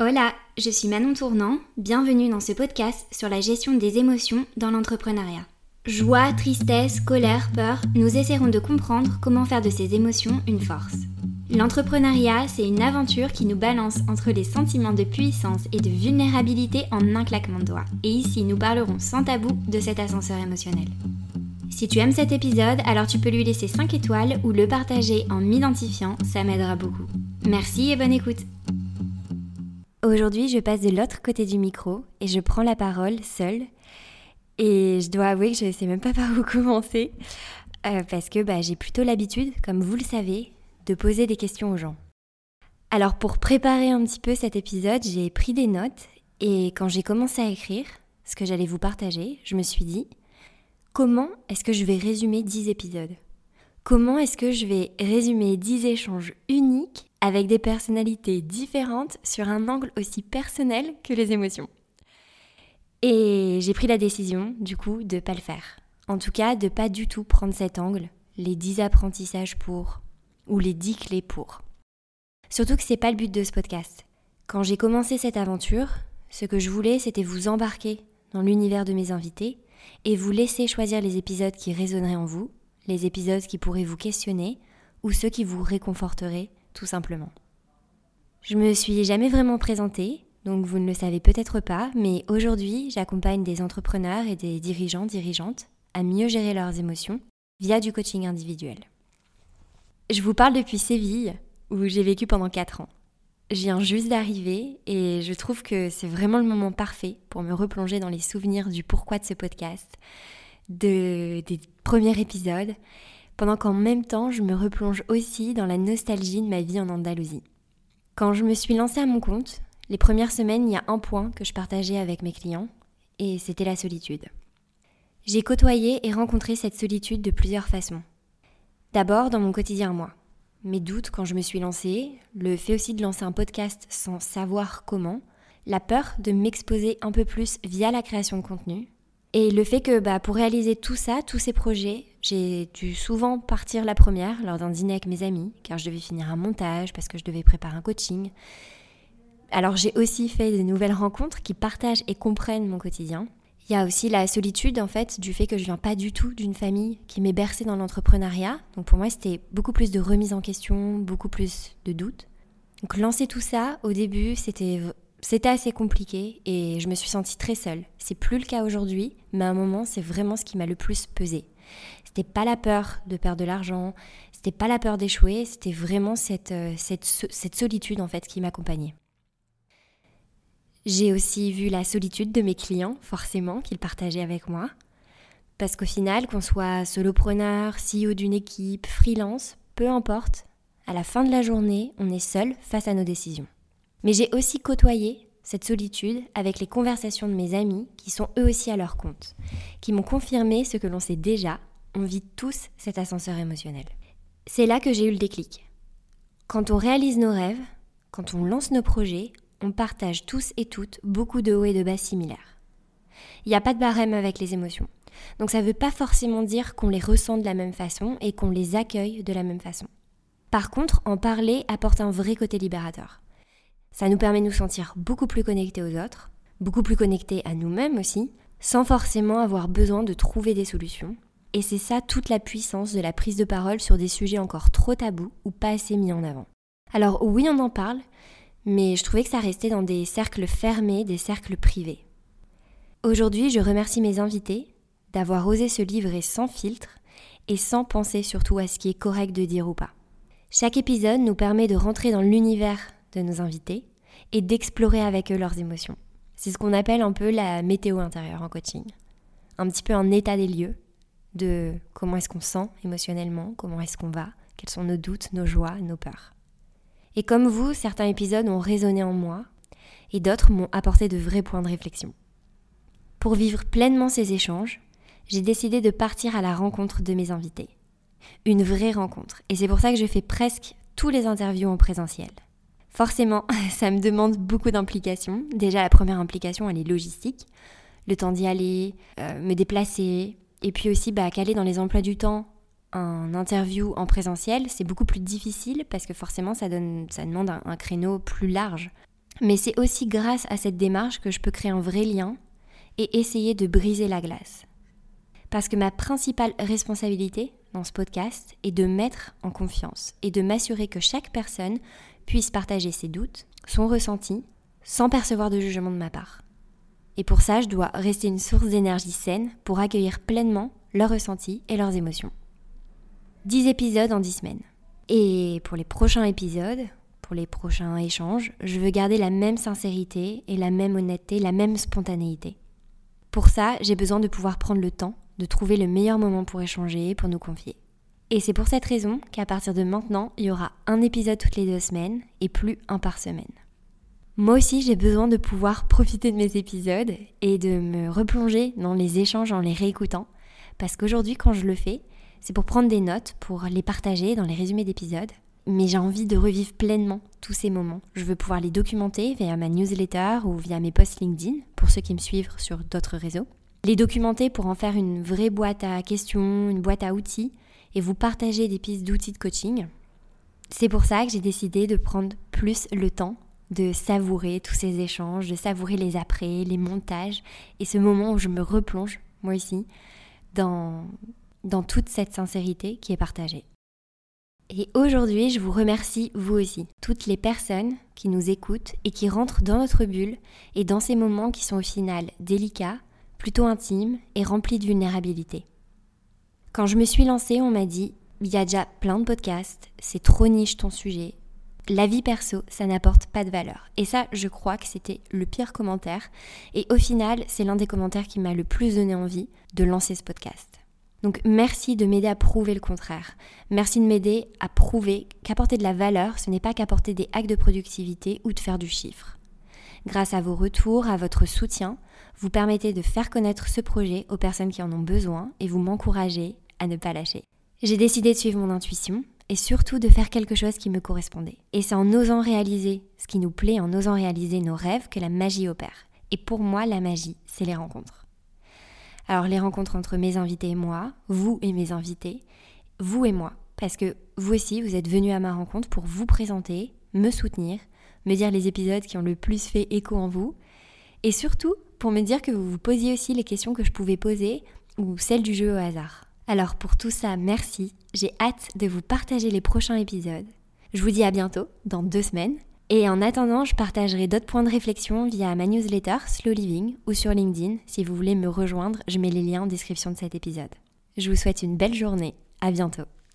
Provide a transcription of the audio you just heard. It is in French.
Hola, je suis Manon Tournant, bienvenue dans ce podcast sur la gestion des émotions dans l'entrepreneuriat. Joie, tristesse, colère, peur, nous essaierons de comprendre comment faire de ces émotions une force. L'entrepreneuriat, c'est une aventure qui nous balance entre les sentiments de puissance et de vulnérabilité en un claquement de doigts. Et ici, nous parlerons sans tabou de cet ascenseur émotionnel. Si tu aimes cet épisode, alors tu peux lui laisser 5 étoiles ou le partager en m'identifiant, ça m'aidera beaucoup. Merci et bonne écoute Aujourd'hui, je passe de l'autre côté du micro et je prends la parole seule. Et je dois avouer que je ne sais même pas par où commencer, euh, parce que bah, j'ai plutôt l'habitude, comme vous le savez, de poser des questions aux gens. Alors pour préparer un petit peu cet épisode, j'ai pris des notes et quand j'ai commencé à écrire ce que j'allais vous partager, je me suis dit, comment est-ce que je vais résumer 10 épisodes? Comment est-ce que je vais résumer 10 échanges uniques avec des personnalités différentes sur un angle aussi personnel que les émotions. Et j'ai pris la décision, du coup, de ne pas le faire. En tout cas, de pas du tout prendre cet angle, les 10 apprentissages pour, ou les 10 clés pour. Surtout que c'est pas le but de ce podcast. Quand j'ai commencé cette aventure, ce que je voulais, c'était vous embarquer dans l'univers de mes invités et vous laisser choisir les épisodes qui résonneraient en vous, les épisodes qui pourraient vous questionner ou ceux qui vous réconforteraient tout simplement. Je me suis jamais vraiment présentée, donc vous ne le savez peut-être pas, mais aujourd'hui j'accompagne des entrepreneurs et des dirigeants, dirigeantes à mieux gérer leurs émotions via du coaching individuel. Je vous parle depuis Séville, où j'ai vécu pendant 4 ans. Je viens juste d'arriver et je trouve que c'est vraiment le moment parfait pour me replonger dans les souvenirs du pourquoi de ce podcast, de, des premiers épisodes pendant qu'en même temps je me replonge aussi dans la nostalgie de ma vie en Andalousie. Quand je me suis lancée à mon compte, les premières semaines, il y a un point que je partageais avec mes clients, et c'était la solitude. J'ai côtoyé et rencontré cette solitude de plusieurs façons. D'abord dans mon quotidien moi. Mes doutes quand je me suis lancée, le fait aussi de lancer un podcast sans savoir comment, la peur de m'exposer un peu plus via la création de contenu, et le fait que bah, pour réaliser tout ça, tous ces projets, j'ai dû souvent partir la première lors d'un dîner avec mes amis, car je devais finir un montage, parce que je devais préparer un coaching. Alors j'ai aussi fait de nouvelles rencontres qui partagent et comprennent mon quotidien. Il y a aussi la solitude en fait du fait que je viens pas du tout d'une famille qui m'est bercée dans l'entrepreneuriat. Donc pour moi c'était beaucoup plus de remise en question, beaucoup plus de doutes. Donc lancer tout ça au début c'était c'était assez compliqué et je me suis sentie très seule. C'est plus le cas aujourd'hui, mais à un moment, c'est vraiment ce qui m'a le plus pesé. C'était pas la peur de perdre de l'argent, c'était pas la peur d'échouer, c'était vraiment cette, euh, cette solitude en fait qui m'accompagnait. J'ai aussi vu la solitude de mes clients, forcément, qu'ils partageaient avec moi. Parce qu'au final, qu'on soit solopreneur, CEO d'une équipe, freelance, peu importe, à la fin de la journée, on est seul face à nos décisions. Mais j'ai aussi côtoyé cette solitude avec les conversations de mes amis qui sont eux aussi à leur compte, qui m'ont confirmé ce que l'on sait déjà, on vit tous cet ascenseur émotionnel. C'est là que j'ai eu le déclic. Quand on réalise nos rêves, quand on lance nos projets, on partage tous et toutes beaucoup de hauts et de bas similaires. Il n'y a pas de barème avec les émotions. Donc ça ne veut pas forcément dire qu'on les ressent de la même façon et qu'on les accueille de la même façon. Par contre, en parler apporte un vrai côté libérateur. Ça nous permet de nous sentir beaucoup plus connectés aux autres, beaucoup plus connectés à nous-mêmes aussi, sans forcément avoir besoin de trouver des solutions. Et c'est ça toute la puissance de la prise de parole sur des sujets encore trop tabous ou pas assez mis en avant. Alors oui, on en parle, mais je trouvais que ça restait dans des cercles fermés, des cercles privés. Aujourd'hui, je remercie mes invités d'avoir osé se livrer sans filtre et sans penser surtout à ce qui est correct de dire ou pas. Chaque épisode nous permet de rentrer dans l'univers de nos invités et d'explorer avec eux leurs émotions. C'est ce qu'on appelle un peu la météo intérieure en coaching. Un petit peu un état des lieux de comment est-ce qu'on sent émotionnellement, comment est-ce qu'on va, quels sont nos doutes, nos joies, nos peurs. Et comme vous, certains épisodes ont résonné en moi et d'autres m'ont apporté de vrais points de réflexion. Pour vivre pleinement ces échanges, j'ai décidé de partir à la rencontre de mes invités. Une vraie rencontre. Et c'est pour ça que je fais presque tous les interviews en présentiel. Forcément, ça me demande beaucoup d'implication. Déjà, la première implication, elle est logistique. Le temps d'y aller, euh, me déplacer, et puis aussi bah, caler dans les emplois du temps un interview en présentiel, c'est beaucoup plus difficile parce que forcément, ça, donne, ça demande un, créneau plus large. Mais c'est aussi grâce à cette démarche que je peux créer un vrai lien et essayer de briser la glace. Parce que ma principale responsabilité dans ce podcast est de mettre en confiance et de m'assurer que chaque personne puisse partager ses doutes, son ressenti, sans percevoir de jugement de ma part. Et pour ça, je dois rester une source d'énergie saine pour accueillir pleinement leurs ressentis et leurs émotions. 10 épisodes en 10 semaines. Et pour les prochains épisodes, pour les prochains échanges, je veux garder la même sincérité et la même honnêteté, la même spontanéité. Pour ça, j'ai besoin de pouvoir prendre le temps de trouver le meilleur moment pour échanger, pour nous confier. Et c'est pour cette raison qu'à partir de maintenant, il y aura un épisode toutes les deux semaines et plus un par semaine. Moi aussi, j'ai besoin de pouvoir profiter de mes épisodes et de me replonger dans les échanges en les réécoutant, parce qu'aujourd'hui, quand je le fais, c'est pour prendre des notes, pour les partager dans les résumés d'épisodes. Mais j'ai envie de revivre pleinement tous ces moments. Je veux pouvoir les documenter via ma newsletter ou via mes posts LinkedIn, pour ceux qui me suivent sur d'autres réseaux. Les documenter pour en faire une vraie boîte à questions, une boîte à outils, et vous partager des pistes d'outils de coaching. C'est pour ça que j'ai décidé de prendre plus le temps de savourer tous ces échanges, de savourer les après, les montages, et ce moment où je me replonge, moi aussi, dans, dans toute cette sincérité qui est partagée. Et aujourd'hui, je vous remercie vous aussi, toutes les personnes qui nous écoutent et qui rentrent dans notre bulle et dans ces moments qui sont au final délicats, plutôt intimes et remplis de vulnérabilité. Quand je me suis lancée, on m'a dit il y a déjà plein de podcasts, c'est trop niche ton sujet, la vie perso, ça n'apporte pas de valeur. Et ça, je crois que c'était le pire commentaire. Et au final, c'est l'un des commentaires qui m'a le plus donné envie de lancer ce podcast. Donc merci de m'aider à prouver le contraire. Merci de m'aider à prouver qu'apporter de la valeur, ce n'est pas qu'apporter des hacks de productivité ou de faire du chiffre. Grâce à vos retours, à votre soutien, vous permettez de faire connaître ce projet aux personnes qui en ont besoin et vous m'encouragez à ne pas lâcher. J'ai décidé de suivre mon intuition et surtout de faire quelque chose qui me correspondait. Et c'est en osant réaliser ce qui nous plaît, en osant réaliser nos rêves que la magie opère. Et pour moi, la magie, c'est les rencontres. Alors les rencontres entre mes invités et moi, vous et mes invités, vous et moi, parce que vous aussi, vous êtes venus à ma rencontre pour vous présenter, me soutenir, me dire les épisodes qui ont le plus fait écho en vous, et surtout pour me dire que vous vous posiez aussi les questions que je pouvais poser ou celles du jeu au hasard. Alors pour tout ça, merci. J'ai hâte de vous partager les prochains épisodes. Je vous dis à bientôt, dans deux semaines. Et en attendant, je partagerai d'autres points de réflexion via ma newsletter Slow Living ou sur LinkedIn. Si vous voulez me rejoindre, je mets les liens en description de cet épisode. Je vous souhaite une belle journée. À bientôt.